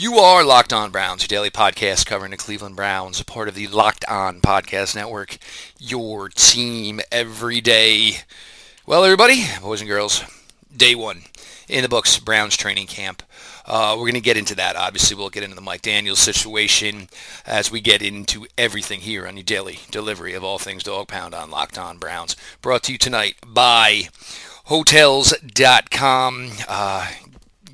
You are Locked On Browns, your daily podcast covering the Cleveland Browns, a part of the Locked On Podcast Network, your team every day. Well, everybody, boys and girls, day one in the books, Browns training camp. Uh, we're going to get into that. Obviously, we'll get into the Mike Daniels situation as we get into everything here on your daily delivery of all things Dog Pound on Locked On Browns. Brought to you tonight by Hotels.com. Uh,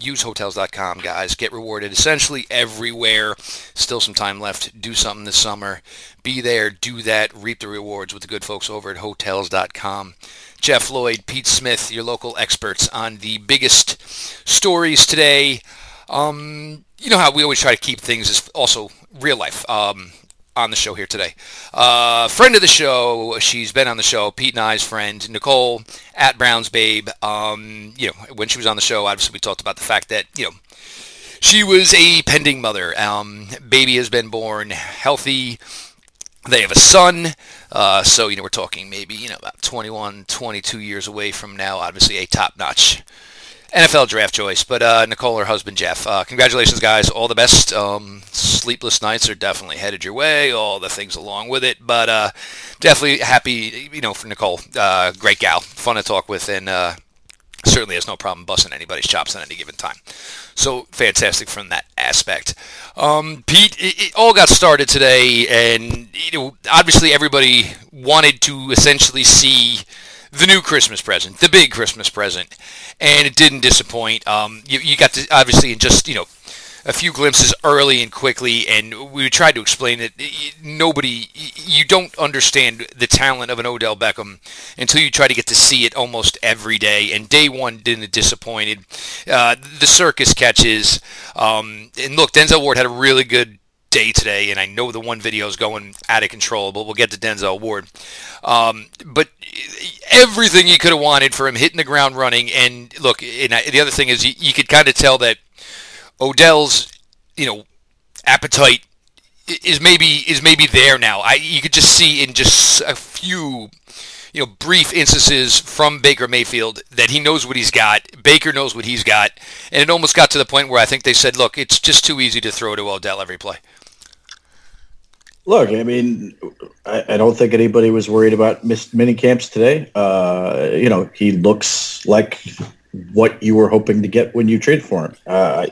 use hotels.com, guys. Get rewarded essentially everywhere. Still some time left. Do something this summer. Be there, do that, reap the rewards with the good folks over at hotels.com. Jeff Lloyd, Pete Smith, your local experts on the biggest stories today. Um, you know how we always try to keep things as also real life. Um, on the show here today. Uh, friend of the show, she's been on the show, Pete and I's friend, Nicole at Brown's Babe. Um, you know, when she was on the show, obviously we talked about the fact that, you know, she was a pending mother. Um, baby has been born healthy. They have a son. Uh, so, you know, we're talking maybe, you know, about 21, 22 years away from now, obviously a top-notch NFL draft choice. But uh, Nicole, her husband Jeff, uh, congratulations, guys! All the best. Um, sleepless nights are definitely headed your way. All the things along with it, but uh, definitely happy. You know, for Nicole, uh, great gal, fun to talk with, and uh, certainly has no problem busting anybody's chops at any given time. So fantastic from that aspect. Um, Pete, it, it, all got started today, and you know, obviously everybody wanted to essentially see the new Christmas present, the big Christmas present, and it didn't disappoint. Um, you, you got to obviously in just you know a few glimpses early and quickly, and we tried to explain that nobody, you don't understand the talent of an Odell Beckham until you try to get to see it almost every day. And day one didn't disappoint. Uh, the circus catches, um, and look, Denzel Ward had a really good day today, and I know the one video is going out of control, but we'll get to Denzel Ward. Um, but everything you could have wanted for him hitting the ground running, and look, and I, the other thing is you, you could kind of tell that Odell's, you know, appetite is maybe is maybe there now. I you could just see in just a few you know, brief instances from Baker Mayfield that he knows what he's got. Baker knows what he's got. And it almost got to the point where I think they said, look, it's just too easy to throw to Odell every play. Look, I mean, I, I, don't think anybody was worried about missed mini camps today. Uh, you know, he looks like what you were hoping to get when you traded for him. Uh,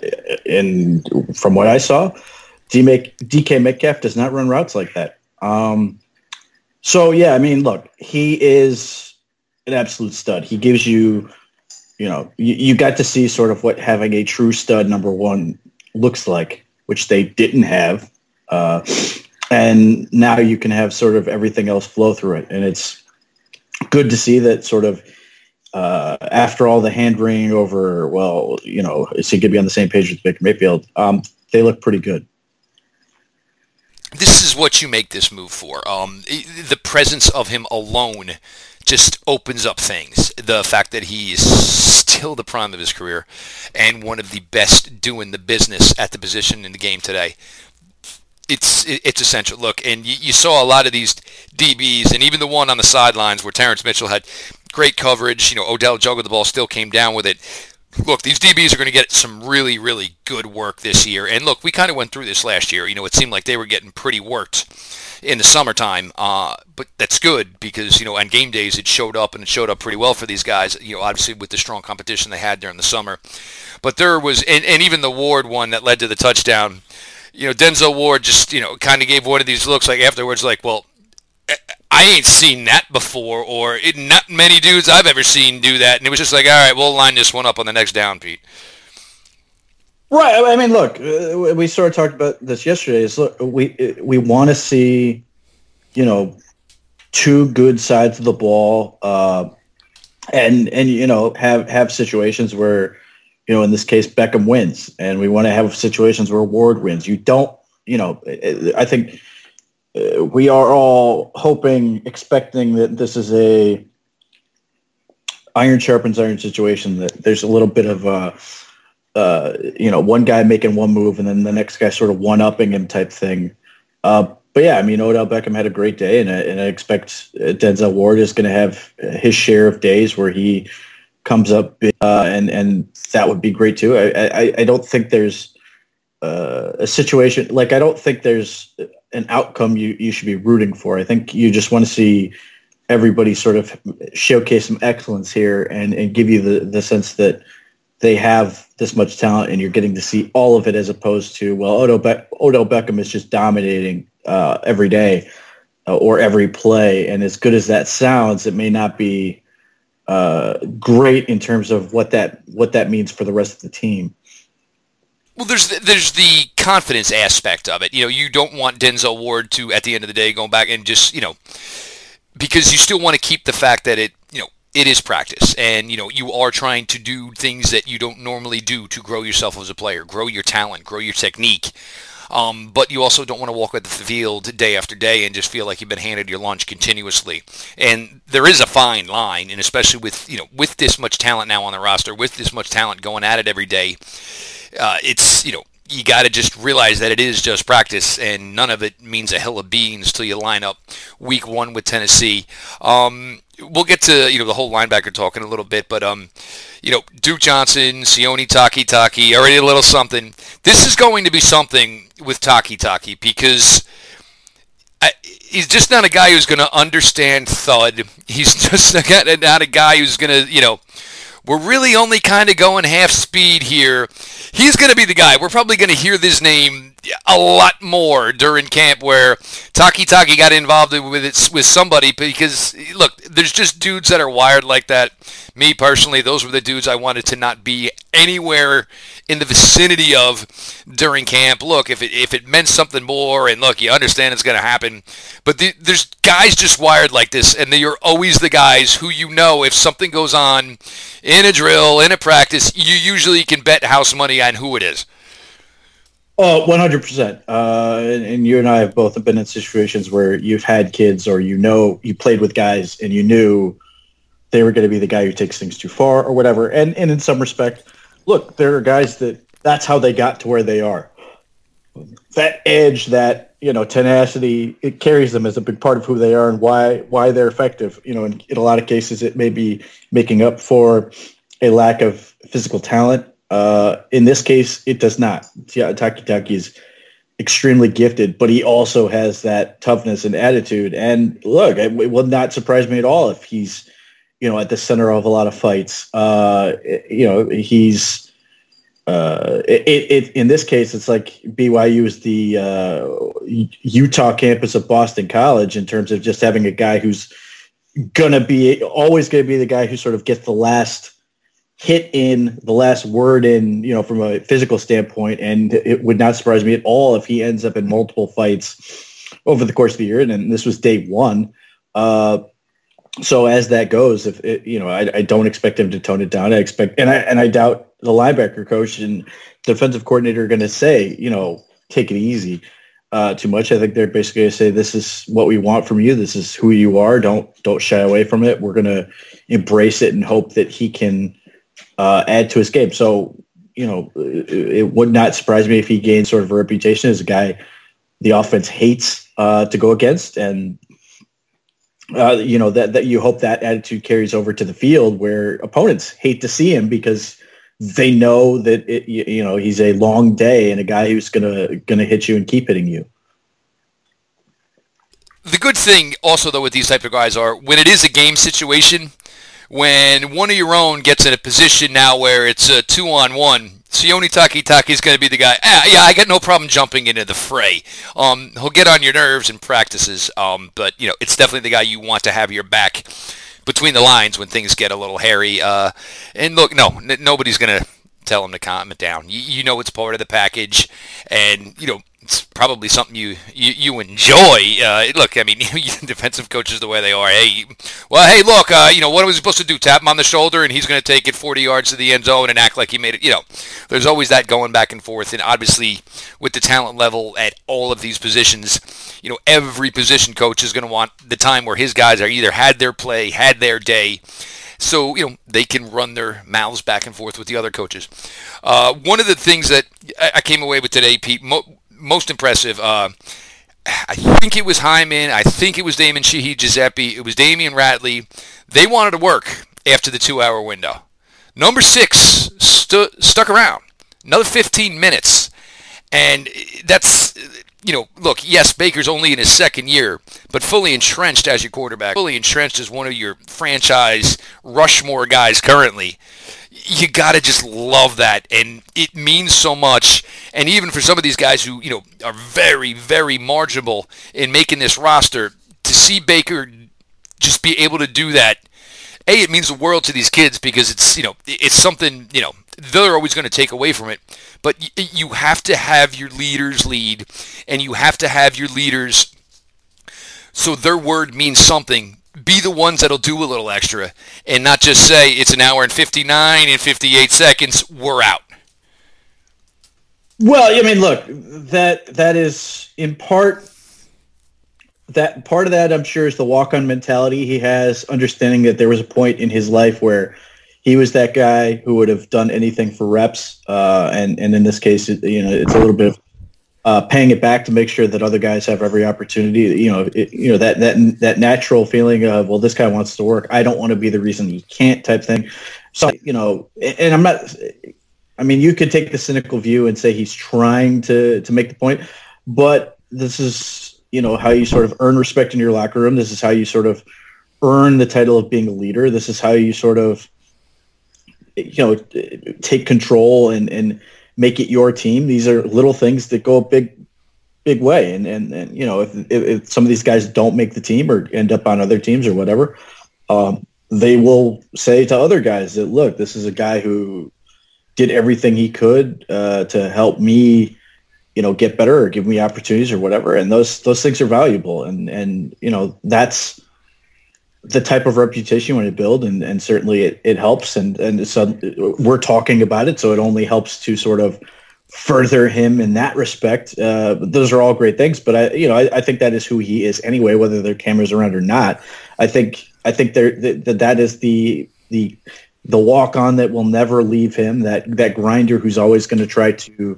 and from what I saw, DK Metcalf does not run routes like that. Um, so yeah, I mean, look, he is an absolute stud. He gives you, you know, you, you got to see sort of what having a true stud number one looks like, which they didn't have. Uh, and now you can have sort of everything else flow through it. And it's good to see that sort of uh, after all the hand wringing over, well, you know, is he going to be on the same page with Baker Mayfield? Um, they look pretty good. This is what you make this move for. Um, the presence of him alone just opens up things. The fact that he is still the prime of his career and one of the best doing the business at the position in the game today it's it's essential. Look, and you, you, saw a lot of these DBs, and even the one on the sidelines where Terrence Mitchell had great coverage. You know, Odell juggled the ball, still came down with it. Look, these DBs are going to get some really, really good work this year. And look, we kind of went through this last year. You know, it seemed like they were getting pretty worked in the summertime, uh, but that's good because you know on game days it showed up and it showed up pretty well for these guys. You know, obviously with the strong competition they had during the summer, but there was and, and even the Ward one that led to the touchdown you know, Denzel Ward just, you know, kind of gave one of these looks like afterwards, like, well, I ain't seen that before, or it, not many dudes I've ever seen do that. And it was just like, all right, we'll line this one up on the next down, Pete. Right. I mean, look, uh, we sort of talked about this yesterday. Is look, we we want to see, you know, two good sides of the ball, uh, and and you know have have situations where you know, in this case, Beckham wins, and we want to have situations where Ward wins. You don't, you know, I think uh, we are all hoping, expecting that this is a iron sharpens iron situation. That there's a little bit of a, uh, you know, one guy making one move and then the next guy sort of one upping him type thing. Uh, but yeah, I mean, Odell Beckham had a great day, and I, and I expect Denzel Ward is going to have his share of days where he comes up, uh, and and that would be great too. I, I, I don't think there's uh, a situation like I don't think there's an outcome you, you should be rooting for. I think you just want to see everybody sort of showcase some excellence here and, and give you the, the sense that they have this much talent and you're getting to see all of it as opposed to, well, Odell, Be- Odell Beckham is just dominating uh, every day uh, or every play. And as good as that sounds, it may not be uh, great in terms of what that what that means for the rest of the team. Well, there's the, there's the confidence aspect of it. You know, you don't want Denzel Ward to, at the end of the day, going back and just, you know, because you still want to keep the fact that it, you know, it is practice, and you know, you are trying to do things that you don't normally do to grow yourself as a player, grow your talent, grow your technique. Um, but you also don't want to walk at the field day after day and just feel like you've been handed your lunch continuously. And there is a fine line, and especially with you know with this much talent now on the roster, with this much talent going at it every day, uh, it's you know you got to just realize that it is just practice, and none of it means a hill of beans till you line up week one with Tennessee. Um, we'll get to you know the whole linebacker talk in a little bit, but um, you know Duke Johnson, Sione Takitaki, already a little something. This is going to be something with Takitaki because. I, he's just not a guy who's going to understand thud. He's just not a guy who's going to, you know, we're really only kind of going half speed here. He's going to be the guy. We're probably going to hear this name a lot more during camp where Takitaki got involved with it with somebody because look, there's just dudes that are wired like that. Me personally, those were the dudes I wanted to not be anywhere in the vicinity of during camp. Look, if it if it meant something more, and look, you understand it's going to happen, but the, there's guys just wired like this, and they are always the guys who you know if something goes on in a drill, in a practice, you usually can bet house money on who it is. Oh, 100%. Uh, and, and, you and I have both been in situations where you've had kids or you know you played with guys and you knew they were going to be the guy who takes things too far or whatever. And, and in some respect, look, there are guys that that's how they got to where they are. That edge, that, you know, tenacity, it carries them as a big part of who they are and why why they're effective. You know, in, in a lot of cases, it may be making up for a lack of physical talent uh, in this case, it does not. Takitaki is extremely gifted, but he also has that toughness and attitude. And look, it, it would not surprise me at all if he's, you know, at the center of a lot of fights. Uh, you know, he's uh, it, it, in this case, it's like BYU is the uh, Utah campus of Boston College in terms of just having a guy who's gonna be always gonna be the guy who sort of gets the last hit in the last word in, you know, from a physical standpoint. And it would not surprise me at all if he ends up in multiple fights over the course of the year. And this was day one. Uh, so as that goes, if it, you know, I, I, don't expect him to tone it down. I expect, and I and I doubt the linebacker coach and defensive coordinator are going to say, you know, take it easy uh, too much. I think they're basically going to say, this is what we want from you. This is who you are. Don't don't shy away from it. We're going to embrace it and hope that he can uh, add to his game. So, you know, it, it, would not surprise me if he gained sort of a reputation as a guy the offense hates uh, to go against. And, uh, you know, that, that you hope that attitude carries over to the field where opponents hate to see him because they know that, it, you know, he's a long day and a guy who's going to hit you and keep hitting you. The good thing also, though, with these type of guys are when it is a game situation, when one of your own gets in a position now where it's a two on one, Sione Takitaki is going to be the guy. Ah, yeah, I got no problem jumping into the fray. Um, he'll get on your nerves in practices, um, but you know it's definitely the guy you want to have your back between the lines when things get a little hairy. Uh, and look, no, n- nobody's going to tell him to calm it down. You, you know it's part of the package, and you know it's probably something you you, you enjoy. Uh, look, I mean, defensive coaches the way they are. Hey, well, hey, look, uh, you know what was he supposed to do? Tap him on the shoulder, and he's going to take it 40 yards to the end zone and act like he made it. You know, there's always that going back and forth, and obviously with the talent level at all of these positions, you know, every position coach is going to want the time where his guys are either had their play, had their day. So, you know, they can run their mouths back and forth with the other coaches. Uh, one of the things that I came away with today, Pete, mo- most impressive. Uh, I think it was Hyman. I think it was Damon Sheehy Giuseppe. It was Damion Ratley. They wanted to work after the two-hour window. Number six stu- stuck around another 15 minutes, And that's you know, look, yes, Baker's only in his second year, but fully entrenched as your quarterback, fully entrenched as one of your franchise Rushmore guys currently. You got to just love that. And it means so much. And even for some of these guys who, you know, are very, very marginal in making this roster, to see Baker just be able to do that, A, it means the world to these kids because it's, you know, it's something, you know, they're always going to take away from it. But you have to have your leaders lead, and you have to have your leaders so their word means something. Be the ones that'll do a little extra and not just say it's an hour and 59 and 58 seconds, we're out. Well, I mean, look, that that is in part that part of that I'm sure is the walk-on mentality he has, understanding that there was a point in his life where he was that guy who would have done anything for reps. Uh, and and in this case, you know, it's a little bit of uh, paying it back to make sure that other guys have every opportunity. You know, it, you know that that that natural feeling of well, this guy wants to work. I don't want to be the reason he can't type thing. So you know, and I'm not. I mean, you could take the cynical view and say he's trying to to make the point, but this is you know how you sort of earn respect in your locker room. This is how you sort of earn the title of being a leader. This is how you sort of you know take control and and make it your team. These are little things that go a big big way. And and, and you know if, if, if some of these guys don't make the team or end up on other teams or whatever, um, they will say to other guys that look, this is a guy who did everything he could uh, to help me you know get better or give me opportunities or whatever and those those things are valuable and and you know that's the type of reputation you want to build and, and certainly it, it helps and and so we're talking about it so it only helps to sort of further him in that respect. Uh, those are all great things but i you know I, I, think that is who he is anyway whether there are cameras around or not. I think i think there that, that is the the the walk on that will never leave him that that grinder who's always going to try to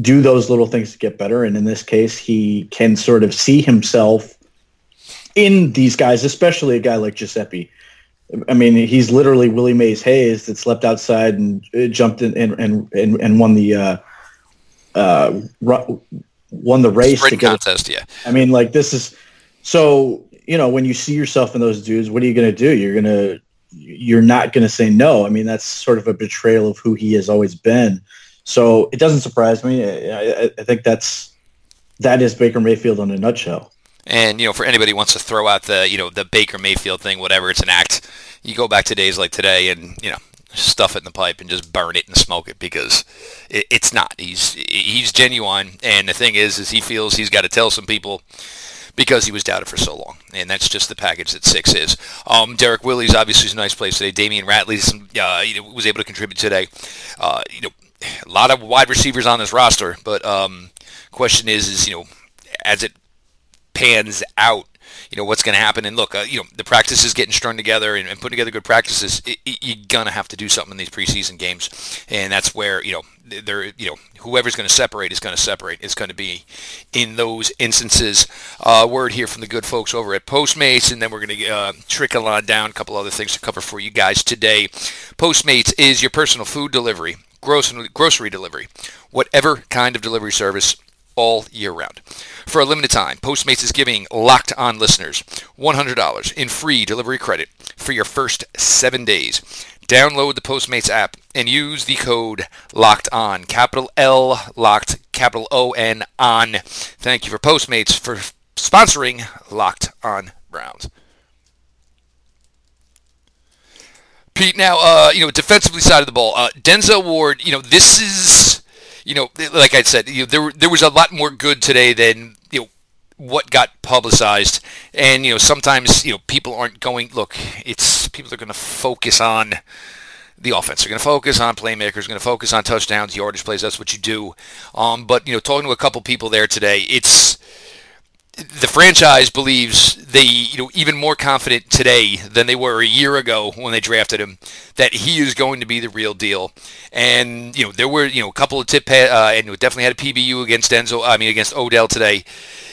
do those little things to get better and in this case he can sort of see himself in these guys, especially a guy like Giuseppe. I mean, he's literally Willie Mays Hayes that slept outside and uh, jumped in and and and, and won the uh, uh, won the race Sprint contest. Yeah, I mean, like this is so you know when you see yourself in those dudes, what are you going to do? You're gonna you're not going to say no. I mean, that's sort of a betrayal of who he has always been. So it doesn't surprise me. I, I, I think that's that is Baker Mayfield in a nutshell. And you know, for anybody who wants to throw out the you know the Baker Mayfield thing, whatever, it's an act. You go back to days like today, and you know, stuff it in the pipe and just burn it and smoke it because it, it's not. He's he's genuine, and the thing is, is he feels he's got to tell some people because he was doubted for so long, and that's just the package that six is. Um, Derrick Willies obviously is a nice place today. Damion Ratley uh, was able to contribute today. Uh, you know, a lot of wide receivers on this roster, but um, question is, is you know, as it pans out, you know what's going to happen. And look, uh, you know the practices getting strung together and, and putting together good practices. It, it, you're gonna have to do something in these preseason games, and that's where you know they're you know whoever's going to separate is going to separate. It's going to be in those instances. Uh, word here from the good folks over at Postmates, and then we're going to uh, trickle on down a couple other things to cover for you guys today. Postmates is your personal food delivery, grocery grocery delivery, whatever kind of delivery service all year round. For a limited time, Postmates is giving Locked On listeners $100 in free delivery credit for your first seven days. Download the Postmates app and use the code Locked On, capital L Locked, capital O N On. Thank you for Postmates for sponsoring Locked On Browns. Pete, now uh, you know defensively side of the ball, uh, Denzel Ward. You know this is you know, like I said, you there there was a lot more good today than you know what got publicized, and you know sometimes you know people aren't going. Look, it's people are going to focus on the offense. They're going to focus on playmakers. Going to focus on touchdowns, yardage plays. That's what you do. Um, but you know, talking to a couple people there today, it's the franchise believes they, you know, even more confident today than they were a year ago when they drafted him that he is going to be the real deal. And you know, there were you know a couple of tip uh, and definitely had a PBU against Denzel. I mean, against Odell today.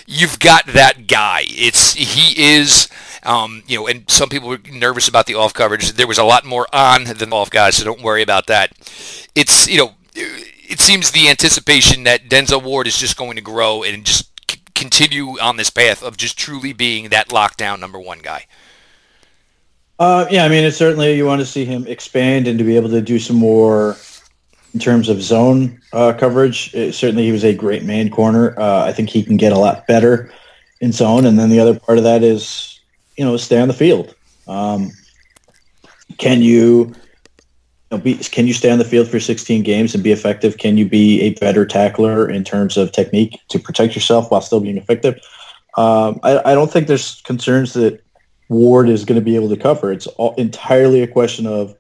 You've got that guy. It's he is. Um, you know, and some people were nervous about the off coverage. There was a lot more on than off guys, so don't worry about that. It's you know it seems the anticipation that Denzel Ward is just going to grow and just continue on this path of just truly being that lockdown number one guy. Uh, yeah, I mean, it's certainly you want to see him expand and to be able to do some more in terms of zone uh, coverage. It, certainly, he was a great man corner. Uh, I think he can get a lot better in zone. And then the other part of that is, you know, stay on the field. Um, can you, you know, be, can you stay on the field for 16 games and be effective? Can you be a better tackler in terms of technique to protect yourself while still being effective? Um, I, I, don't think there's concerns that Ward is going to be able to cover. It's all, entirely a question of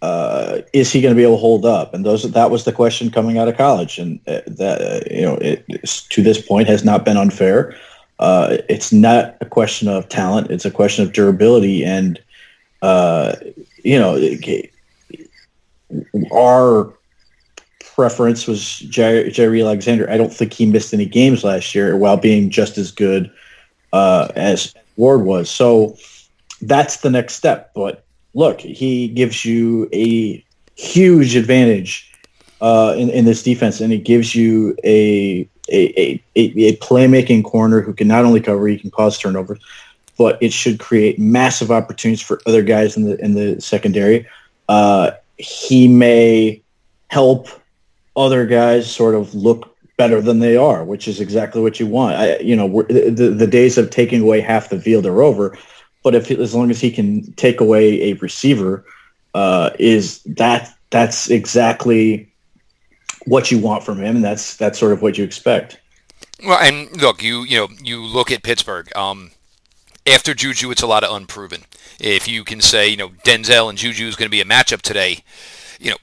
uh, is he going to be able to hold up? And those that was the question coming out of college, and uh, that uh, you know it, to this point has not been unfair. Uh, it's not a question of talent; it's a question of durability. And uh, you know, our preference was Jaire Alexander. I don't think he missed any games last year while being just as good uh, as Ward was. So that's the next step. But look, he gives you a huge advantage uh, in, in this defense, and it gives you a a, a, a playmaking corner who can not only cover, he can cause turnovers, but it should create massive opportunities for other guys in the in the secondary. Uh, he may help other guys sort of look better than they are, which is exactly what you want. I, you know, the the days of taking away half the field are over. But if as long as he can take away a receiver, uh, is that that's exactly what you want from him, and that's that's sort of what you expect. Well, and look, you you know you look at Pittsburgh. Um, after Juju, it's a lot of unproven. If you can say, you know, Denzel and Juju is going to be a matchup today, you know,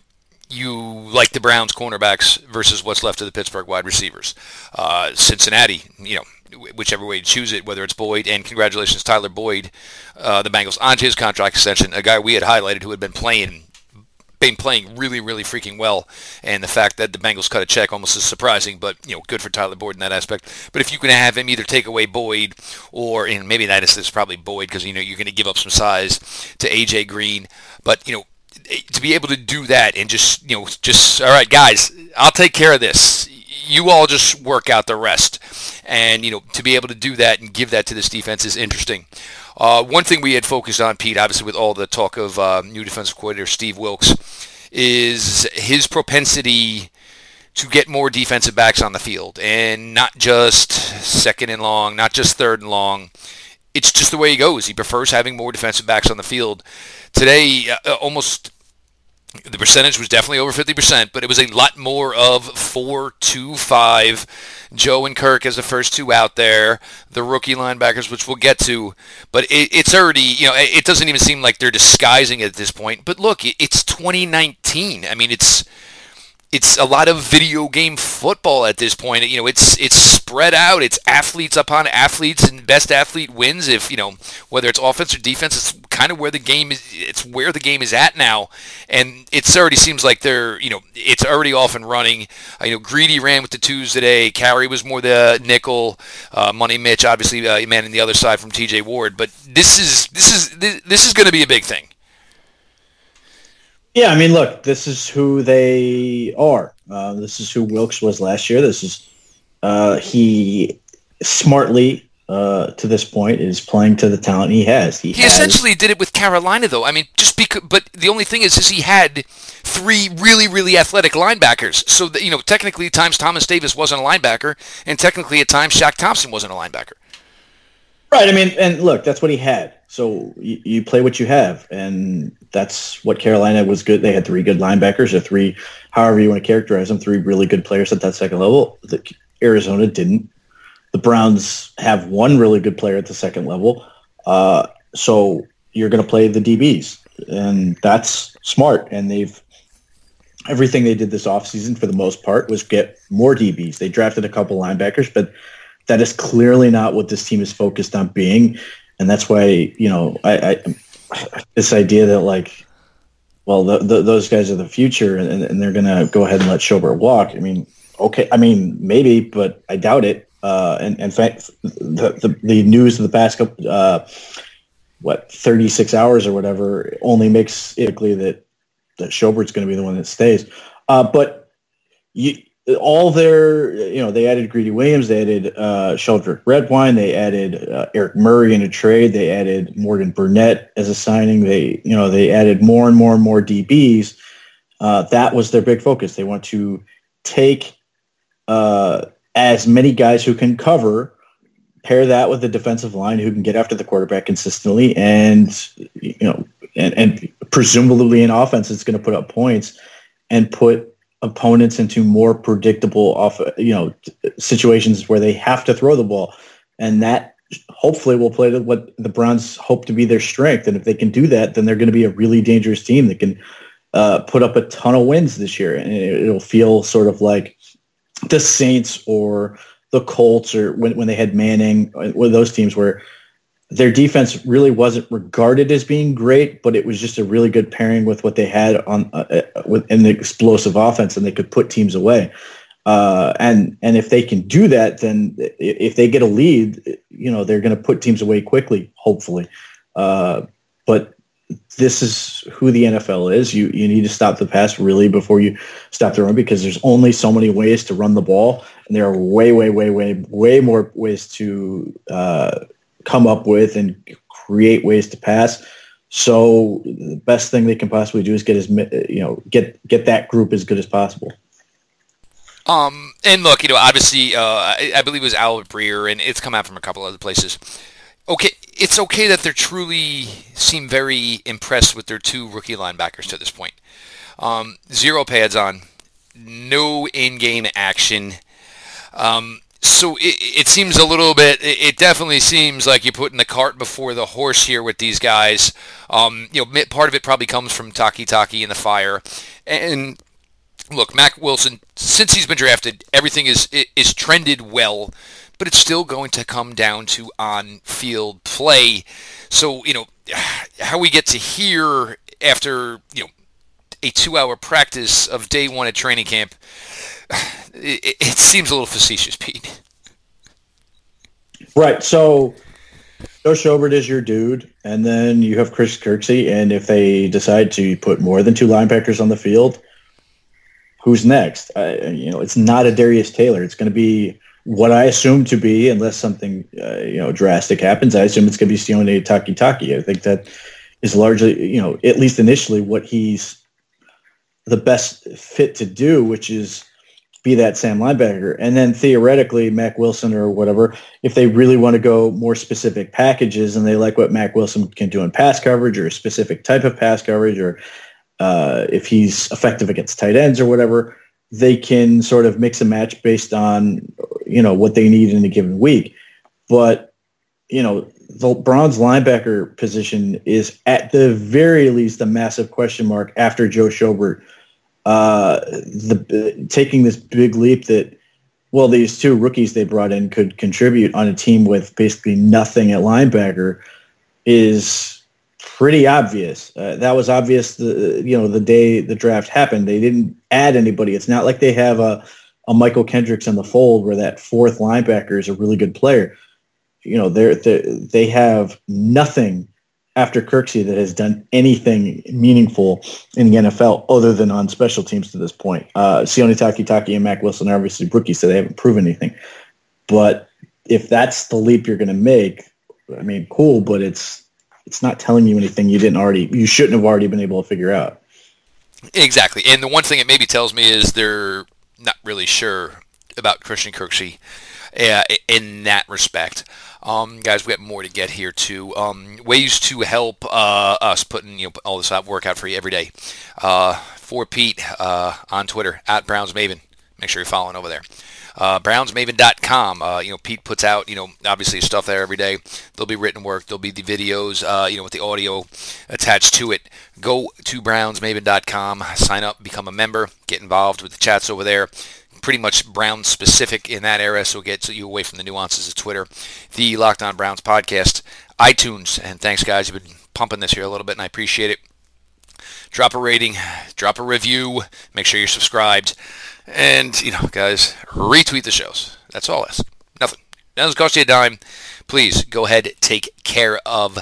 you like the Browns cornerbacks versus what's left of the Pittsburgh wide receivers. Uh, Cincinnati, you know, whichever way you choose it, whether it's Boyd and congratulations Tyler Boyd, uh, the Bengals onto his contract extension, a guy we had highlighted who had been playing been playing really, really freaking well, and the fact that the Bengals cut a check almost is surprising, but you know, good for Tyler Boyd in that aspect. But if you can have him either take away Boyd, or in maybe that is probably Boyd because you know you're going to give up some size to AJ Green, but you know eh, to be able to do that and just you know just all right guys i'll take care of this you all just work out the rest. And, you know, to be able to do that and give that to this defense is interesting. Uh, one thing we had focused on, Pete, obviously with all the talk of uh, new defensive coordinator Steve Wilks, is his propensity to get more defensive backs on the field and not just second and long, not just third and long. It's just the way he goes. He prefers having more defensive backs on the field. Today, uh, almost the percentage was definitely over 50%, but it was a lot more of 4 2 5. Joe and Kirk as the first two out there, the rookie linebackers, which we'll get to. But it, it's already, you know, it doesn't even seem like they're disguising it at this point. But look, it's 2019. I mean, it's it's a lot of video game football at this point. You know, it's it's spread out. It's athletes upon athletes, and best athlete wins. If you know whether it's offense or defense, it's kind of where the game is. It's where the game is at now, and it already seems like they're you know it's already off and running. Uh, you know, Greedy ran with the twos today. Carrie was more the nickel. Uh, Money Mitch, obviously, uh, man in the other side from T.J. Ward. But this is this is this, this is going to be a big thing. Yeah, I mean, look, this is who they are. Uh, this is who Wilks was last year. This is uh, he smartly uh, to this point is playing to the talent he has. He, he has, essentially did it with Carolina, though. I mean, just because, but the only thing is, is he had three really, really athletic linebackers. So that, you know, technically, at times Thomas Davis wasn't a linebacker, and technically, at times Shaq Thompson wasn't a linebacker. Right. I mean, and look, that's what he had. So you, you, play what you have, and that's what Carolina was good. They had three good linebackers, or three, however you want to characterize them, three really good players at that second level. The, Arizona didn't. The Browns have one really good player at the second level. Uh, so you're going to play the DBs, and that's smart. And they've everything they did this offseason for the most part was get more DBs. They drafted a couple linebackers, but that is clearly not what this team is focused on being, and that's why you know I, I this idea that like, well, the, the, those guys are the future, and, and they're gonna go ahead and let Schobert walk. I mean, okay, I mean maybe, but I doubt it. Uh, and in fact, the, the, the news of the past couple, uh, what 36 hours or whatever only makes it clear that that Schobert's going to be the one that stays. Uh, but you, all their, you know, they added Greedy Williams, they added uh, Sheldrick Redwine, they added uh, Eric Murray in a trade, they added Morgan Burnett as a signing, they, you know, they added more and more and more DBs. Uh, that was their big focus. They want to take uh, as many guys who can cover, pair that with the defensive line who can get after the quarterback consistently, and you know, and, and presumably in offense, it's going to put up points and put opponents into more predictable off, you know, situations where they have to throw the ball, and that hopefully will play to what the Browns hope to be their strength. And if they can do that, then they're going to be a really dangerous team that can uh, put up a ton of wins this year, and it'll feel sort of like the Saints or the Colts or when, when they had Manning, one of those teams where their defense really wasn't regarded as being great, but it was just a really good pairing with what they had on uh, uh the explosive offense, and they could put teams away. Uh, and and if they can do that, then if they get a lead, you know they're going to put teams away quickly, hopefully. Uh, but this is who the NFL is. You you need to stop the pass really before you stop the run because there's only so many ways to run the ball, and there are way way way way way more ways to uh, come up with and create ways to pass. So the best thing they can possibly do is get as you know get get that group as good as possible. Um, and look, you know, obviously, uh, I, I, believe it was Albert Breer, and it's come out from a couple other places. Okay, it's okay that they truly seem very impressed with their two rookie linebackers to this point. Um, zero pads on, no in-game action. Um, so it, it, seems a little bit. It definitely seems like you're putting the cart before the horse here with these guys. Um, you know, part of it probably comes from Takitaki in the fire, and look, Mack Wilson. Since he's been drafted, everything is is trended well but it's still going to come down to on-field play. So, you know, how we get to here after, you know, a two-hour practice of day one at training camp, it, it seems a little facetious, Pete. Right. So Joe Schobert is your dude, and then you have Chris Kirksey, and if they decide to put more than two linebackers on the field, who's next? Uh, you know, it's not Adarius Taylor. It's going to be what I assume to be, unless something uh, you know drastic happens, I assume it's going to be Sione Takitaki. I think that is largely, you know, at least initially, what he's the best fit to do, which is be that Sam linebacker, and then theoretically Mack Wilson or whatever. If they really want to go more specific packages and they like what Mack Wilson can do in pass coverage or a specific type of pass coverage, or uh, if he's effective against tight ends or whatever, they can sort of mix and match based on you know what they need in a given week. But you know the Browns linebacker position is at the very least a massive question mark after Joe Schobert uh, the taking this big leap that well these two rookies they brought in could contribute on a team with basically nothing at linebacker is pretty obvious. Uh, that was obvious. The you know the day the draft happened, they didn't add anybody. It's not like they have a a Mychal Kendricks in the fold where that fourth linebacker is a really good player. You know, they're, they're they have nothing after Kirksey that has done anything meaningful in the NFL other than on special teams to this point. Uh, Sione Takitaki and Mack Wilson are obviously rookies, so they haven't proven anything. But if that's the leap you're going to make, I mean, cool, but it's it's not telling you anything you didn't already you shouldn't have already been able to figure out. Exactly, and the one thing it maybe tells me is they're not really sure about Christian Kirksey uh, in that respect. Um, guys, we got more to get here too. Um, ways to help uh, us putting you know all this out work out for you every day. Uh, for Pete uh, on Twitter at Browns Maven. Make sure you're following over there uh, brownsmaven.com. Uh, you know, Pete puts out, you know, obviously stuff there every day. There'll be written work. There'll be the videos, uh, you know, with the audio attached to it. Go to brownsmaven.com, sign up, become a member, get involved with the chats over there pretty much Brown specific in that area, so it gets you away from the nuances of Twitter. The Locked On Browns podcast, iTunes, and thanks guys, you've been pumping this here a little bit, and I appreciate it. Drop a rating, drop a review, make sure you're subscribed. And, you know, guys, retweet the shows. That's all I ask. Nothing. Doesn't cost you a dime. Please go ahead, take care of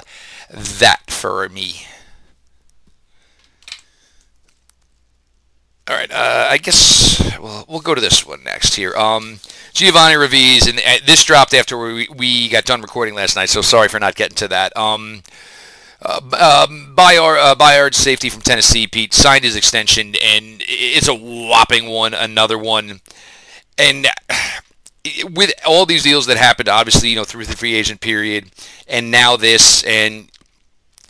that for me. All right, uh, I guess we'll, we'll go to this one next here. Um, Giovanni Raviz, and uh, this dropped after we, we got done recording last night, so sorry for not getting to that. Um, uh, um, Byard, uh, Byard safety from Tennessee, Pete signed his extension, and it's a whopping one, another one, and with all these deals that happened, obviously, you know, through the free agent period, and now this, and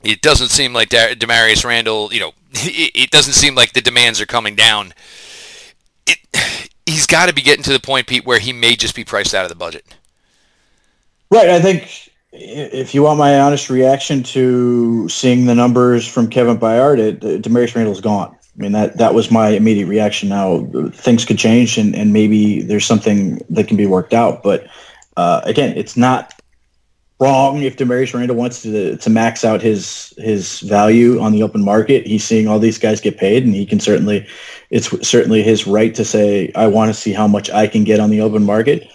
it doesn't seem like Damarious Randall, you know, it doesn't seem like the demands are coming down. It, he's got to be getting to the point, Pete, where he may just be priced out of the budget. Right. I think if you want my honest reaction to seeing the numbers from Kevin Byard, it, Damarious Randall's gone. I mean, that, that was my immediate reaction. Now, things could change, and, and maybe there's something that can be worked out. But uh, again, it's not wrong if Damarious Randall wants to to max out his his value on the open market. He's seeing all these guys get paid, and he can certainly it's certainly his right to say, "I want to see how much I can get on the open market,"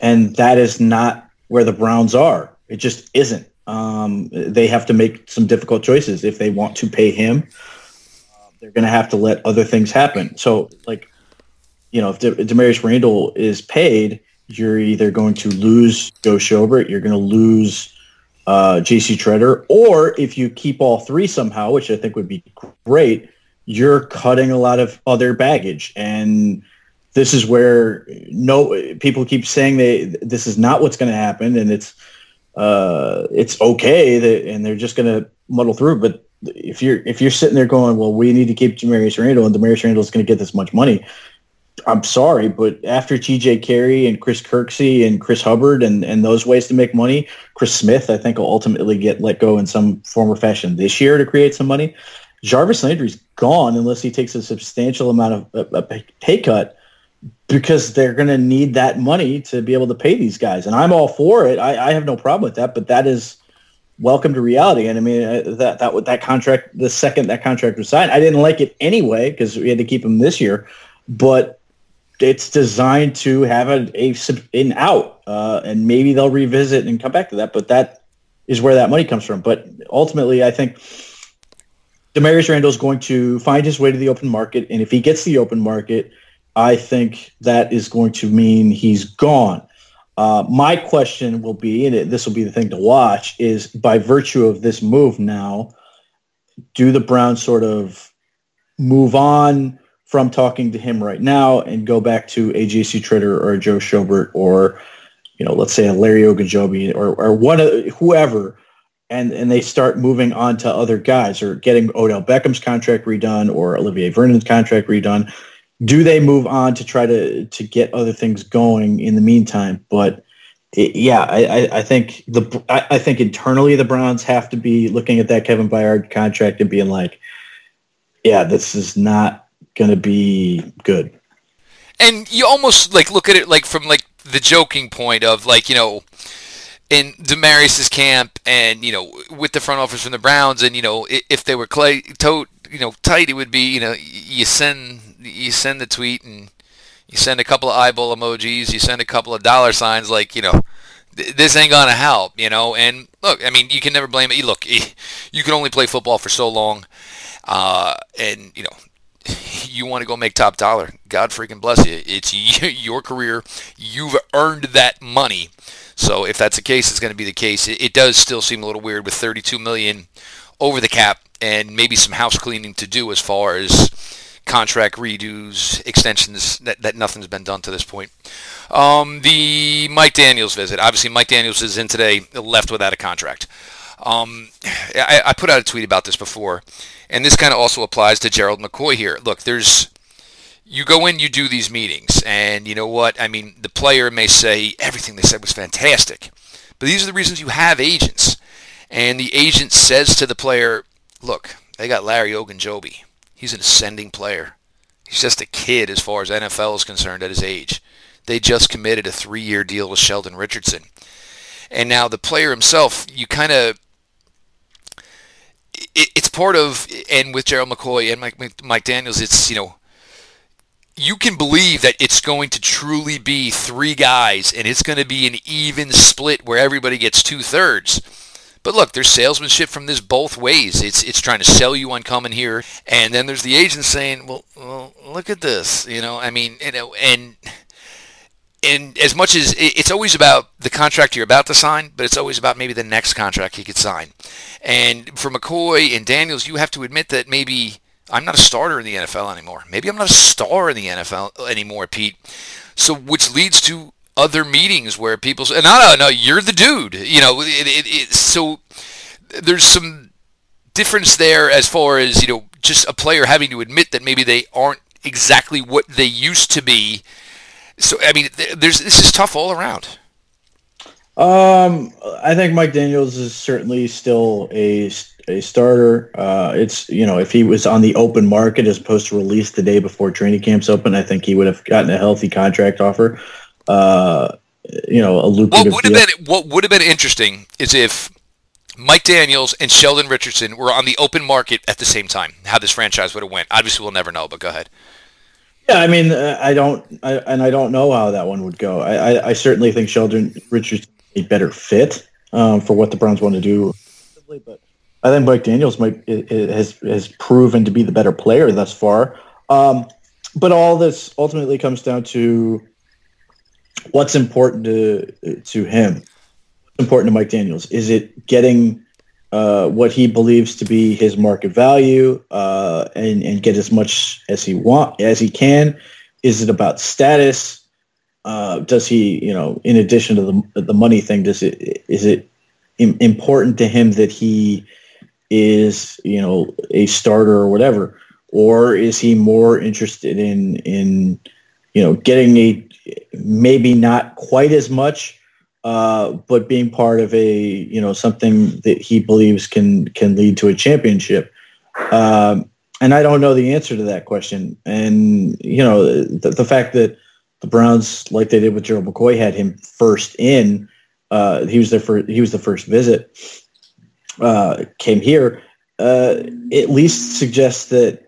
and that is not where the Browns are. It just isn't. Um, they have to make some difficult choices if they want to pay him. Uh, they're going to have to let other things happen. So, like, you know, if, De- if Damarious Randall is paid you're either going to lose Joe Schobert, you're going to lose uh, J.C. Tretter, or if you keep all three somehow, which I think would be great, you're cutting a lot of other baggage. And this is where no people keep saying they this is not what's going to happen, and it's uh, it's okay that, and they're just going to muddle through. But if you're if you're sitting there going, well, we need to keep Damarious Randall, and Damarious Randall is going to get this much money, I'm sorry, but after TJ Carrie and Chris Kirksey and Chris Hubbard and, and those ways to make money, Chris Smith, I think, will ultimately get let go in some form or fashion this year to create some money. Jarvis Landry's gone unless he takes a substantial amount of a, a pay cut because they're going to need that money to be able to pay these guys. And I'm all for it. I, I have no problem with that, but that is welcome to reality. And I mean, uh, that, that, that contract, the second that contract was signed, I didn't like it anyway because we had to keep him this year. But it's designed to have a, a an out, uh, and maybe they'll revisit and come back to that. But that is where that money comes from. But ultimately, I think Damarious Randall is going to find his way to the open market, and if he gets the open market, I think that is going to mean he's gone. Uh, my question will be, and this will be the thing to watch, is by virtue of this move now, do the Browns sort of move on? from talking to him right now and go back to a JC Tretter or a Joe Schobert or, you know, let's say a Larry Ogunjobi or, or one of whoever, and, and they start moving on to other guys or getting Odell Beckham's contract redone or Olivier Vernon's contract redone. Do they move on to try to, to get other things going in the meantime? But it, yeah, I, I think the I, I think internally the Browns have to be looking at that Kevin Byard contract and being like, yeah, this is not going to be good. And you almost like look at it like from like the joking point of like you know in Damarious's camp and you know with the front office from the Browns and you know if they were clay to, you know tight it would be you know you send you send the tweet and you send a couple of eyeball emojis you send a couple of dollar signs like you know this ain't gonna help you know and look I mean you can never blame it look you can only play football for so long uh, and you know you want to go make top dollar, God freaking bless you. It's your career. You've earned that money. So if that's the case, it's going to be the case. It, does still seem a little weird with 32 million over the cap and maybe some house cleaning to do as far as contract redos, extensions, that, that nothing's been done to this point. Um, the Mike Daniels visit. Obviously, Mike Daniels is in today, left without a contract. Um, I, I put out a tweet about this before and this kind of also applies to Gerald McCoy here. Look, there's you go in, you do these meetings, and you know what? I mean, the player may say everything they said was fantastic, but these are the reasons you have agents. And the agent says to the player, "Look, they got Larry Ogunjobi. He's an ascending player. He's just a kid as far as NFL is concerned at his age. They just committed a three-year deal with Sheldon Richardson." And now the player himself, you kind of it, it's part of, and with Gerald McCoy and Mike, Mike Daniels, it's, you know, you can believe that it's going to truly be three guys and it's going to be an even split where everybody gets two thirds. But look, there's salesmanship from this both ways. It's it's trying to sell you on coming here, and then there's the agent saying, well, well look at this. You know, I mean, you know, and and as much as it's always about the contract you're about to sign, but it's always about maybe the next contract he could sign. And for McCoy and Daniels, you have to admit that maybe I'm not a starter in the NFL anymore. Maybe I'm not a star in the NFL anymore, Pete. So, which leads to other meetings where people say, "No, no, no, you're the dude." You know, it, it, it, so there's some difference there as far as you know, just a player having to admit that maybe they aren't exactly what they used to be. So, I mean, there's this is tough all around. Um, I think Mike Daniels is certainly still a a starter. Uh, it's you know if he was on the open market as opposed to release the day before training camps open, I think he would have gotten a healthy contract offer. Uh, you know, a lucrative. What would have been what would have been interesting is if Mike Daniels and Sheldon Richardson were on the open market at the same time. How this franchise would have went. Obviously, we'll never know. But go ahead. Yeah, I mean, uh, I don't, I, and I don't know how that one would go. I, I, I certainly think Sheldon Richardson a better fit um, for what the Browns want to do. But I think Mike Daniels might it, it has has proven to be the better player thus far. Um, but all this ultimately comes down to what's important to to him. What's important to Mike Daniels is it getting uh, what he believes to be his market value uh, and and get as much as he want as he can. Is it about status? Uh, does he, you know, in addition to the the money thing, does it is it important to him that he is, you know, a starter or whatever, or is he more interested in in you know getting a maybe not quite as much, uh, but being part of a you know something that he believes can can lead to a championship. Um, and I don't know the answer to that question. And you know the, the fact that the Browns, like they did with Gerald McCoy, had him first in. Uh, he was there for he was the first visit. Uh, came here. Uh, at least suggests that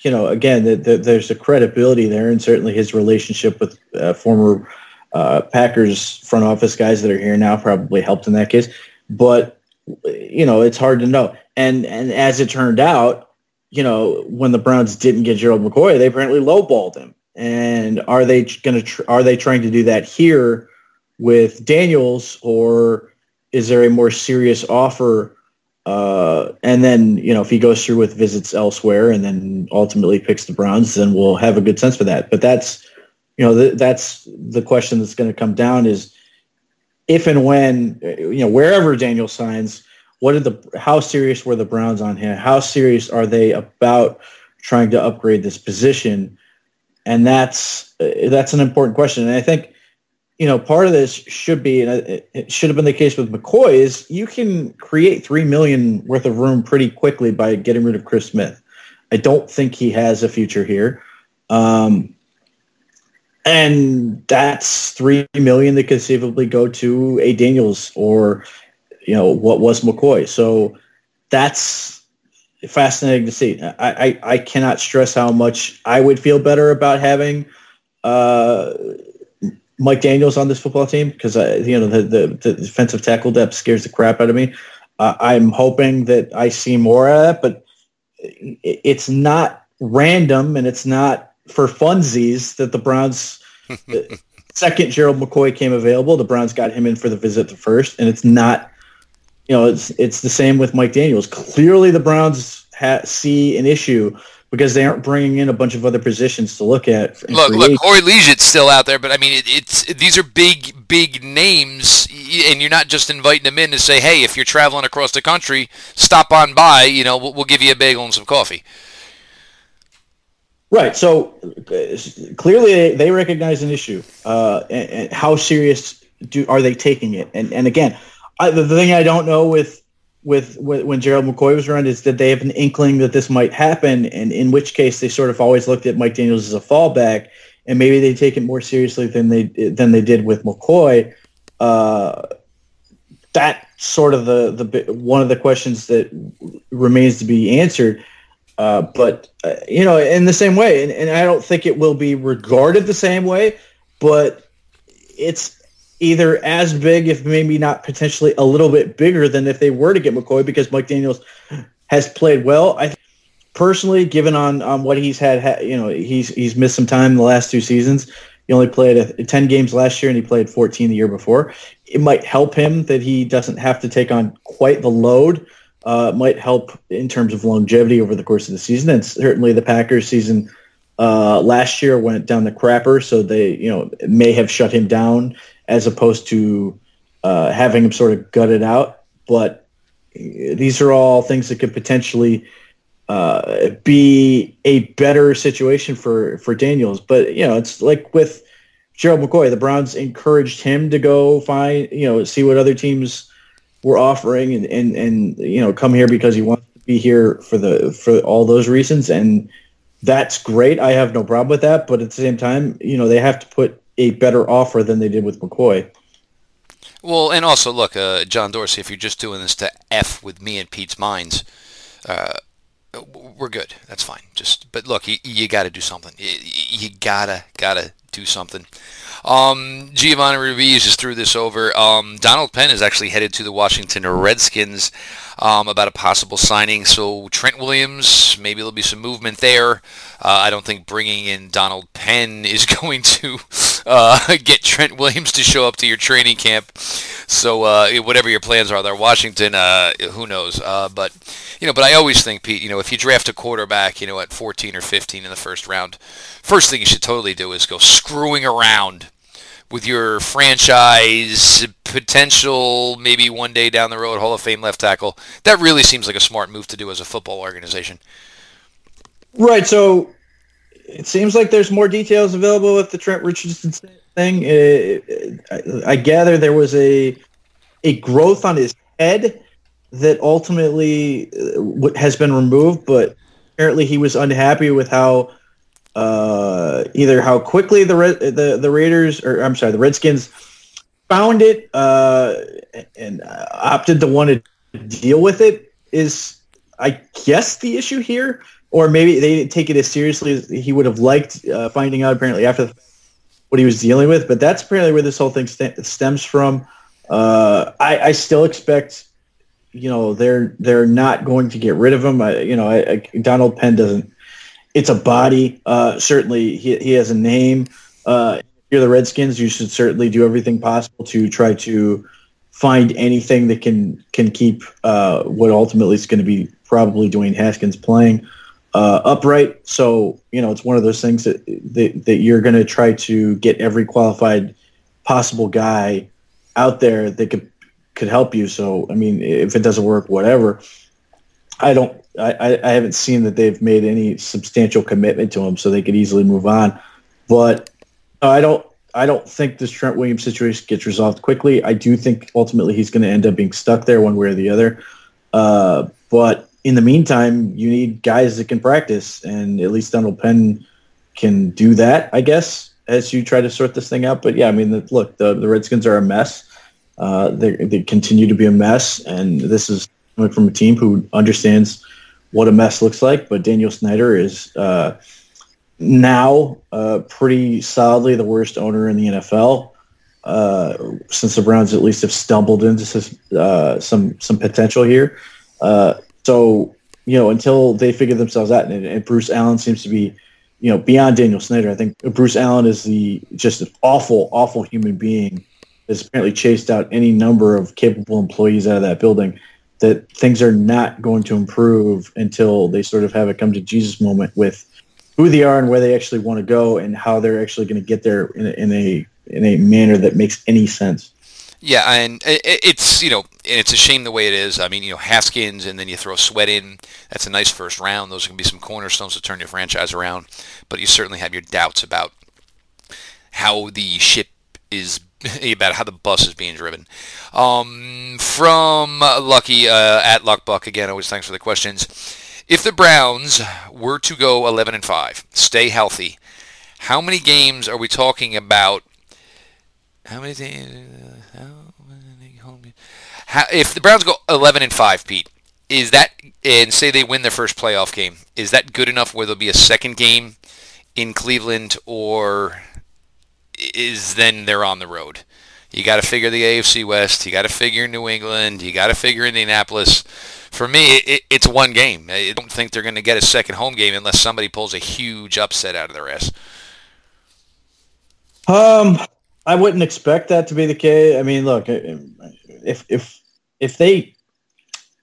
you know again that, that, there's a credibility there, and certainly his relationship with uh, former uh, Packers front office guys that are here now probably helped in that case. But you know it's hard to know. And and as it turned out, you know when the Browns didn't get Gerald McCoy, they apparently lowballed him and are they going to tr- are they trying to do that here with Daniels, or is there a more serious offer? Uh, and then you know if he goes through with visits elsewhere, and then ultimately picks the Browns, then we'll have a good sense for that. But that's you know th- that's the question that's going to come down is if and when you know wherever Daniel signs, what did the how serious were the Browns on him? How serious are they about trying to upgrade this position? and that's uh, that's an important question. And I think you know part of this should be, and it should have been the case with McCoy, is you can create three million worth of room pretty quickly by getting rid of Chris Smith. I don't think he has a future here. Um, and that's three million that conceivably go to a Daniels or you know what was McCoy. So that's fascinating to see. I, I, I cannot stress how much I would feel better about having uh, Mike Daniels on this football team because you know the, the, the defensive tackle depth scares the crap out of me. Uh, I'm hoping that I see more of that, but it's not random and it's not for funsies that the Browns. second Gerald McCoy came available, the Browns got him in for the visit the first, and it's not you know, it's it's the same with Mike Daniels. Clearly, the Browns ha- see an issue because they aren't bringing in a bunch of other positions to look at. Look, look, Corey Liuget's still out there, but I mean, it, it's it, these are big, big names, and you're not just inviting them in to say, "Hey, if you're traveling across the country, stop on by. You know, we'll, we'll give you a bagel and some coffee." Right. So uh, clearly, they recognize an issue. Uh, and, and how serious do are they taking it? And and again, I, the thing I don't know with, with when Gerald McCoy was around is that they have an inkling that this might happen, and in which case they sort of always looked at Mike Daniels as a fallback, and maybe they take it more seriously than they than they did with McCoy. Uh, that sort of the the one of the questions that remains to be answered. Uh, but uh, you know, in the same way, and, and I don't think it will be regarded the same way, but it's either as big, if maybe not potentially a little bit bigger than if they were to get McCoy because Mike Daniels has played well. I personally, given on, on what he's had, you know, he's he's missed some time the last two seasons. He only played a, 10 games last year and he played 14 the year before. It might help him that he doesn't have to take on quite the load. Uh, might help in terms of longevity over the course of the season. And certainly the Packers season uh, last year went down the crapper, so they, you know, may have shut him down as opposed to uh, having him sort of gutted out. But these are all things that could potentially uh, be a better situation for for Daniels. But you know, it's like with Gerald McCoy, the Browns encouraged him to go find, you know, see what other teams were offering, and and and you know, come here because he wants to be here for the for all those reasons and that's great. I have no problem with that. But at the same time, you know, they have to put a better offer than they did with McCoy. Well, and also look, uh, John Dorsey, if you're just doing this to f with me and Pete's minds, uh, we're good. That's fine. Just, but look, you, you got to do something. You, you, gotta, gotta do something. Um, Giovanni Ruiz just threw this over. Um, Donald Penn is actually headed to the Washington Redskins um, about a possible signing. So Trent Williams, maybe there'll be some movement there. Uh, I don't think bringing in Donald Penn is going to uh, get Trent Williams to show up to your training camp. So uh, whatever your plans are there, Washington, uh, who knows? Uh, but you know, but I always think, Pete, you know, if you draft a quarterback, you know, at 14 or 15 in the first round, first thing you should totally do is go screwing around with your franchise potential, maybe one day down the road, Hall of Fame left tackle. That really seems like a smart move to do as a football organization. Right. So it seems like there's more details available with the Trent Richardson thing. I gather there was a a growth on his head that ultimately uh, has been removed, but apparently he was unhappy with how uh, either how quickly the the the Raiders or I'm sorry the Redskins found it uh, and opted to want to deal with it is I guess the issue here, or maybe they didn't take it as seriously as he would have liked. Uh, finding out apparently after what he was dealing with, but that's apparently where this whole thing st- stems from. Uh, I, I still expect you know they're they're not going to get rid of him. I, you know, I, I, Donald Penn doesn't it's a body. Uh, certainly, he, he has a name. Uh, you're the Redskins, you should certainly do everything possible to try to find anything that can can keep uh, what ultimately is going to be probably Dwayne Haskins playing uh, upright. So you know, it's one of those things that that, that you're going to try to get every qualified possible guy out there that could could help you. So I mean, if it doesn't work, whatever. I don't I, I haven't seen that they've made any substantial commitment to him, so they could easily move on. But I don't I don't think this Trent Williams situation gets resolved quickly. I do think ultimately he's going to end up being stuck there one way or the other. Uh, but in the meantime, you need guys that can practice, and at least Donald Penn can do that, I guess, as you try to sort this thing out. But yeah, I mean, look, the, the Redskins are a mess. Uh, they, they continue to be a mess, and this is coming from a team who understands – what a mess looks like. But Daniel Snyder is uh, now uh, pretty solidly the worst owner in the NFL. Uh, since the Browns at least have stumbled into some uh, some, some potential here, so you know until they figure themselves out, and, and, Bruce Allen seems to be, you know, beyond Daniel Snyder. I think Bruce Allen is the just an awful, awful human being. Has apparently chased out any number of capable employees out of that building that things are not going to improve until they sort of have a come to Jesus moment with who they are and where they actually want to go and how they're actually going to get there in a, in a in a manner that makes any sense. Yeah, and it's you know it's a shame the way it is. I mean, you know Haskins, and then you throw Sweat in. That's a nice first round. Those to be some cornerstones to turn your franchise around. But you certainly have your doubts about how the ship is about how the bus is being driven. Um, from Lucky uh, at Luckbuck again. Always thanks for the questions. If the Browns were to go 11 and 5, stay healthy, how many games are we talking about? How many? How, many? if the Browns go 11 and 5, Pete, is that and say they win their first playoff game, is that good enough where there'll be a second game in Cleveland or is then they're on the road. You got to figure the AFC West. You got to figure New England. You got to figure Indianapolis. For me, it, it's one game. I don't think they're going to get a second home game unless somebody pulls a huge upset out of their ass. Um, I wouldn't expect that to be the case. I mean, look, if if if they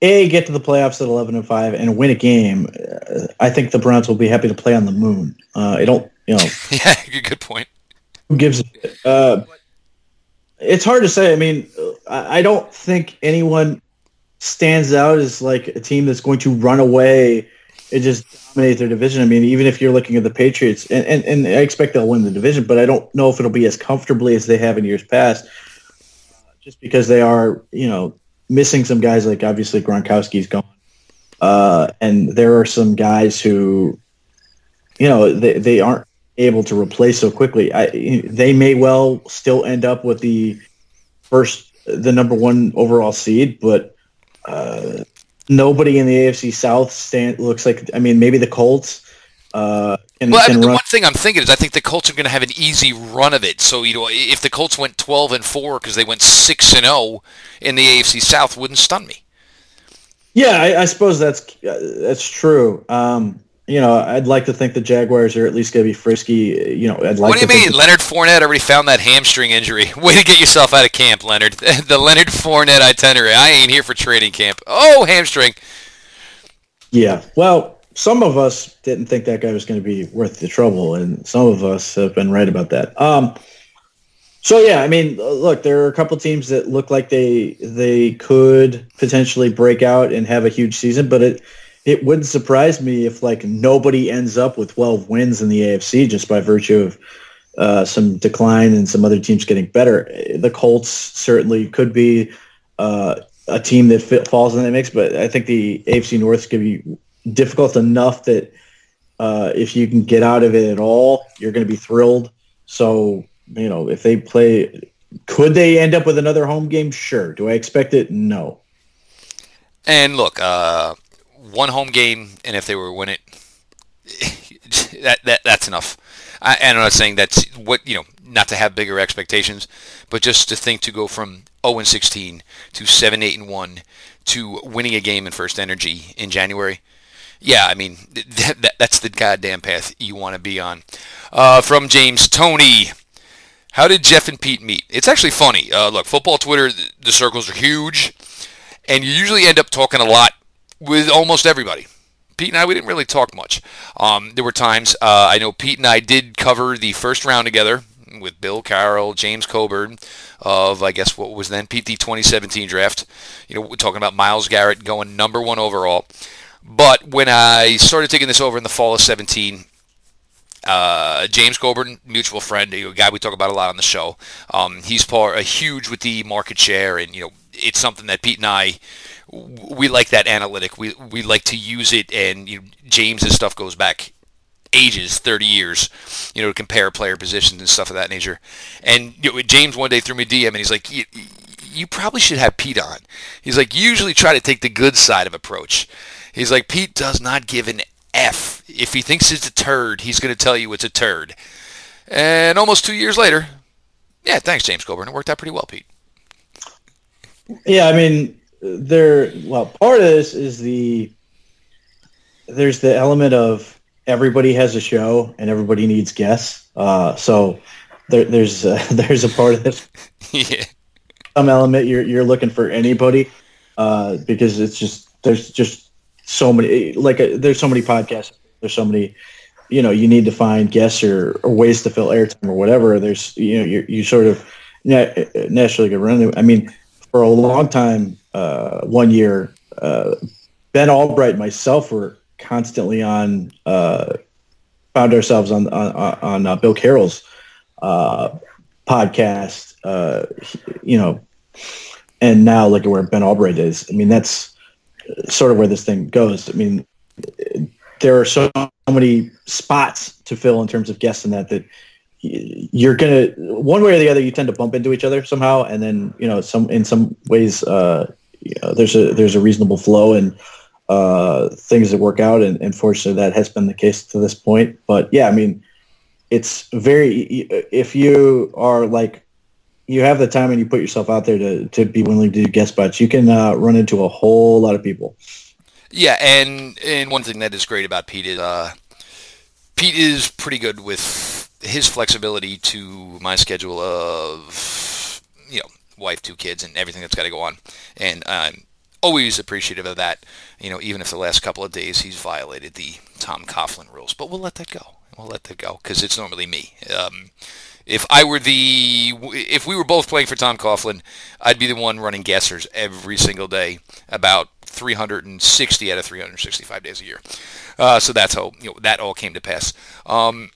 a get to the playoffs at eleven and five and win a game, uh, I think the Browns will be happy to play on the moon. Uh, I don't, you know. yeah, good point. Who gives? A, uh, it's hard to say. I mean, I don't think anyone stands out as like a team that's going to run away and just dominate their division. I mean, even if you're looking at the Patriots, and, and, and I expect they'll win the division, but I don't know if it'll be as comfortably as they have in years past, just because they are, you know, missing some guys like obviously Gronkowski's gone, uh, and there are some guys who, you know, they, they aren't able to replace so quickly. I, they may well still end up with the first, the number one overall seed, but uh, nobody in the AFC South stand looks like. I mean, maybe the Colts. Uh, well, I mean, the one thing I'm thinking is I think the Colts are going to have an easy run of it. So you know, if the Colts went 12 and four because they went six and zero in the AFC South, wouldn't stun me. Yeah, I, I suppose that's uh, that's true. Um, you know, I'd like to think the Jaguars are at least going to be frisky. You know, I'd like. What do you mean, Leonard Fournette already found that hamstring injury? Way to get yourself out of camp, Leonard. the Leonard Fournette itinerary. I ain't here for training camp. Oh, hamstring. Yeah, well, some of us didn't think that guy was going to be worth the trouble, and some of us have been right about that. Um, so yeah, I mean, look, there are a couple teams that look like they they could potentially break out and have a huge season, but it it wouldn't surprise me if like nobody ends up with 12 wins in the AFC just by virtue of uh, some decline and some other teams getting better. The Colts certainly could be uh, a team that fit, falls in that mix, but I think the AFC North to be difficult enough that uh, if you can get out of it at all, you're going to be thrilled. So, you know, if they play, could they end up with another home game? Sure. Do I expect it? No. And look, uh, one home game, and if they were win it, that, that that's enough. I, and I'm not saying that's what you know, not to have bigger expectations, but just to think to go from 0 and 16 to 7, 8 and 1 to winning a game in First Energy in January. Yeah, I mean that, that, that's the goddamn path you want to be on. Uh, from James Tony. How did Jeff and Pete meet? It's actually funny. Uh, look, football Twitter, the circles are huge, and you usually end up talking a lot with almost everybody. Pete and I, we didn't really talk much. Um, there were times uh, I know Pete and I did cover the first round together with Bill Carroll, James Coburn of I guess what was then PT 2017 draft. You know, we're talking about Myles Garrett going number one overall. But when I started taking this over in the fall of 17, uh, James Coburn, mutual friend, a guy we talk about a lot on the show. Um, he's part a huge with the market share, and you know it's something that Pete and I we like that analytic. We we like to use it, and you know, James's stuff goes back ages, 30 years, you know, to compare player positions and stuff of that nature. And you know, James one day threw me a DM, and he's like, you, you probably should have Pete on. He's like, usually try to take the good side of approach. He's like, Pete does not give an F. If he thinks it's a turd, he's going to tell you it's a turd. And almost two years later, yeah, thanks, James Coburn. It worked out pretty well, Pete. Yeah, I mean, there well part of this is the there's the element of everybody has a show and everybody needs guests uh, so there, there's a, there's a part of this yeah. some element you're you're looking for anybody uh, because it's just there's just so many like uh, there's so many podcasts there's so many you know you need to find guests or, or ways to fill airtime or whatever there's you know you you sort of naturally get run I mean for a long time uh, one year, uh, Ben Albright and myself were constantly on, uh, found ourselves on on, on uh, Bill Carroll's uh, podcast, uh, you know, and now look at where Ben Albright is. I mean, that's sort of where this thing goes. I mean, there are so many spots to fill in terms of guests in that that you're gonna one way or the other you tend to bump into each other somehow and then you know some in some ways uh you know, there's a there's a reasonable flow and uh, things that work out, and, and fortunately that has been the case to this point. But yeah, I mean, it's very if you are like you have the time and you put yourself out there to, to be willing to do guest spots, you can uh, run into a whole lot of people. Yeah, and and one thing that is great about Pete is uh, Pete is pretty good with his flexibility to my schedule of you know wife, two kids, and everything that's got to go on, and I'm always appreciative of that. You know, even if the last couple of days he's violated the Tom Coughlin rules, but we'll let that go. We'll let that go because it's normally me. Um, if I were the, if we were both playing for Tom Coughlin, I'd be the one running gassers every single day about 360 out of 365 days a year. Uh, so that's how you know that all came to pass. Um,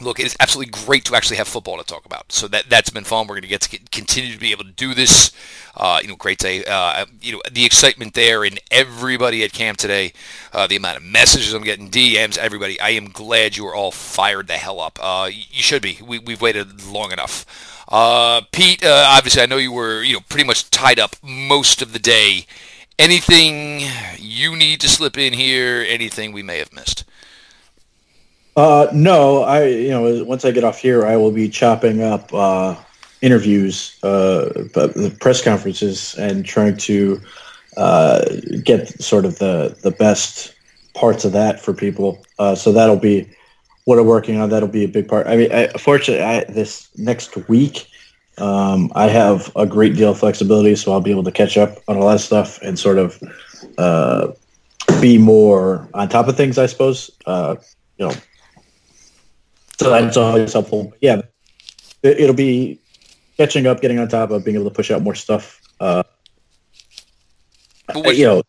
look, it's absolutely great to actually have football to talk about. So that that's been fun. We're going to get to continue to be able to do this. Uh, you know, great day. Uh, you know, the excitement there and everybody at camp today. Uh, the amount of messages I'm getting, DMs, everybody. I am glad you are all fired the hell up. Uh, you should be. We, we've waited long enough. Uh, Pete, uh, obviously, I know you were you know pretty much tied up most of the day. Anything you need to slip in here? Anything we may have missed? Uh, no, I you know once I get off here, I will be chopping up uh, interviews, uh, the press conferences, and trying to uh, get sort of the the best parts of that for people. Uh, so that'll be what I'm working on. That'll be a big part. I mean, I, fortunately, I, this next week, um, I have a great deal of flexibility, so I'll be able to catch up on a lot of stuff and sort of uh, be more on top of things. I suppose. Uh, you know so that's always helpful. Yeah, it, will be catching up, getting on top of, being able to push out more stuff. Uh, which, you know,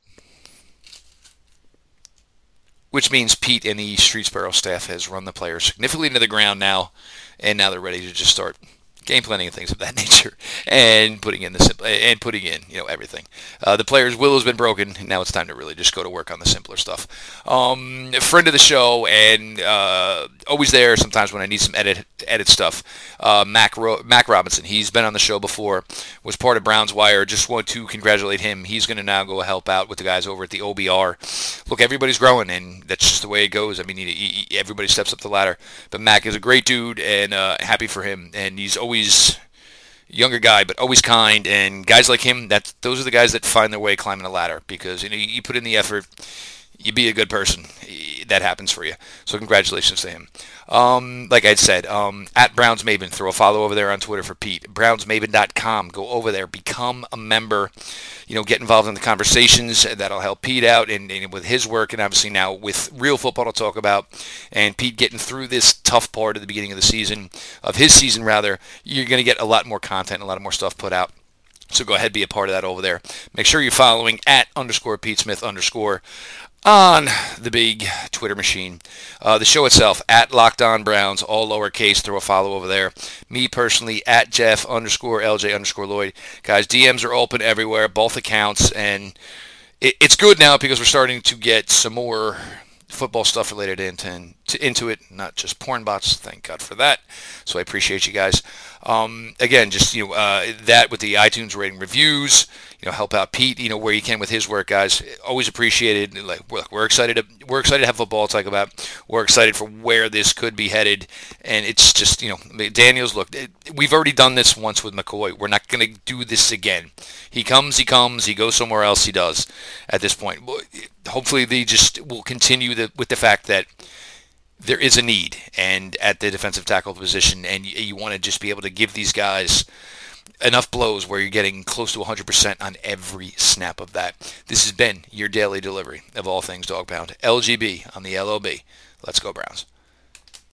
which means Pete and the Streetsboro staff has run the players significantly into the ground now, and now they're ready to just start game planning and things of that nature, and putting in the simple and putting in you know everything. Uh, the player's will has been broken. And now it's time to really just go to work on the simpler stuff. Um, friend of the show and uh, always there sometimes when I need some edit edit stuff. Uh, Mac Ro- Mac Robinson. He's been on the show before. Was part of Browns Wire. Just want to congratulate him. He's going to now go help out with the guys over at the OBR. Look, everybody's growing, and that's just the way it goes. I mean, he, he, everybody steps up the ladder. But Mac is a great dude, and uh, happy for him. And he's always always younger guy, but always kind. And guys like him, that those are the guys that find their way climbing a ladder because you know you put in the effort, you be a good person. That happens for you. So congratulations to him. Um, like I said, um, at Browns Maven, throw a follow over there on Twitter for Pete. BrownsMaven.com. Go over there, become a member. You know, get involved in the conversations. That'll help Pete out and, and with his work, and obviously now with real football to talk about. And Pete getting through this tough part at the beginning of the season, of his season rather. You're going to get a lot more content, a lot of more stuff put out. So go ahead, be a part of that over there. Make sure you're following at underscore Pete Smith underscore on the big Twitter machine. Uh, the show itself, at Locked On Browns, all lowercase. Throw a follow over there. Me personally, at Jeff underscore LJ underscore Lloyd. Guys, DMs are open everywhere, both accounts, and it, it's good now because we're starting to get some more football stuff related into, into it, not just porn bots. Thank God for that. So I appreciate you guys. Um, again, just you know uh, that with the iTunes rating reviews, you know, help out Pete, you know, where you can with his work, guys. Always appreciated. Like we're, we're excited to we're excited to have football talk about. We're excited for where this could be headed, and it's just you know, Daniels. Look, we've already done this once with McCoy. We're not going to do this again. He comes, he comes, he goes somewhere else. He does. At this point, hopefully they just will continue the, with the fact that there is a need and at the defensive tackle position and you, you want to just be able to give these guys enough blows where you're getting close to 100% on every snap of that. This has been your daily delivery of all things dog pound. LGB on the LOB. Let's go Browns.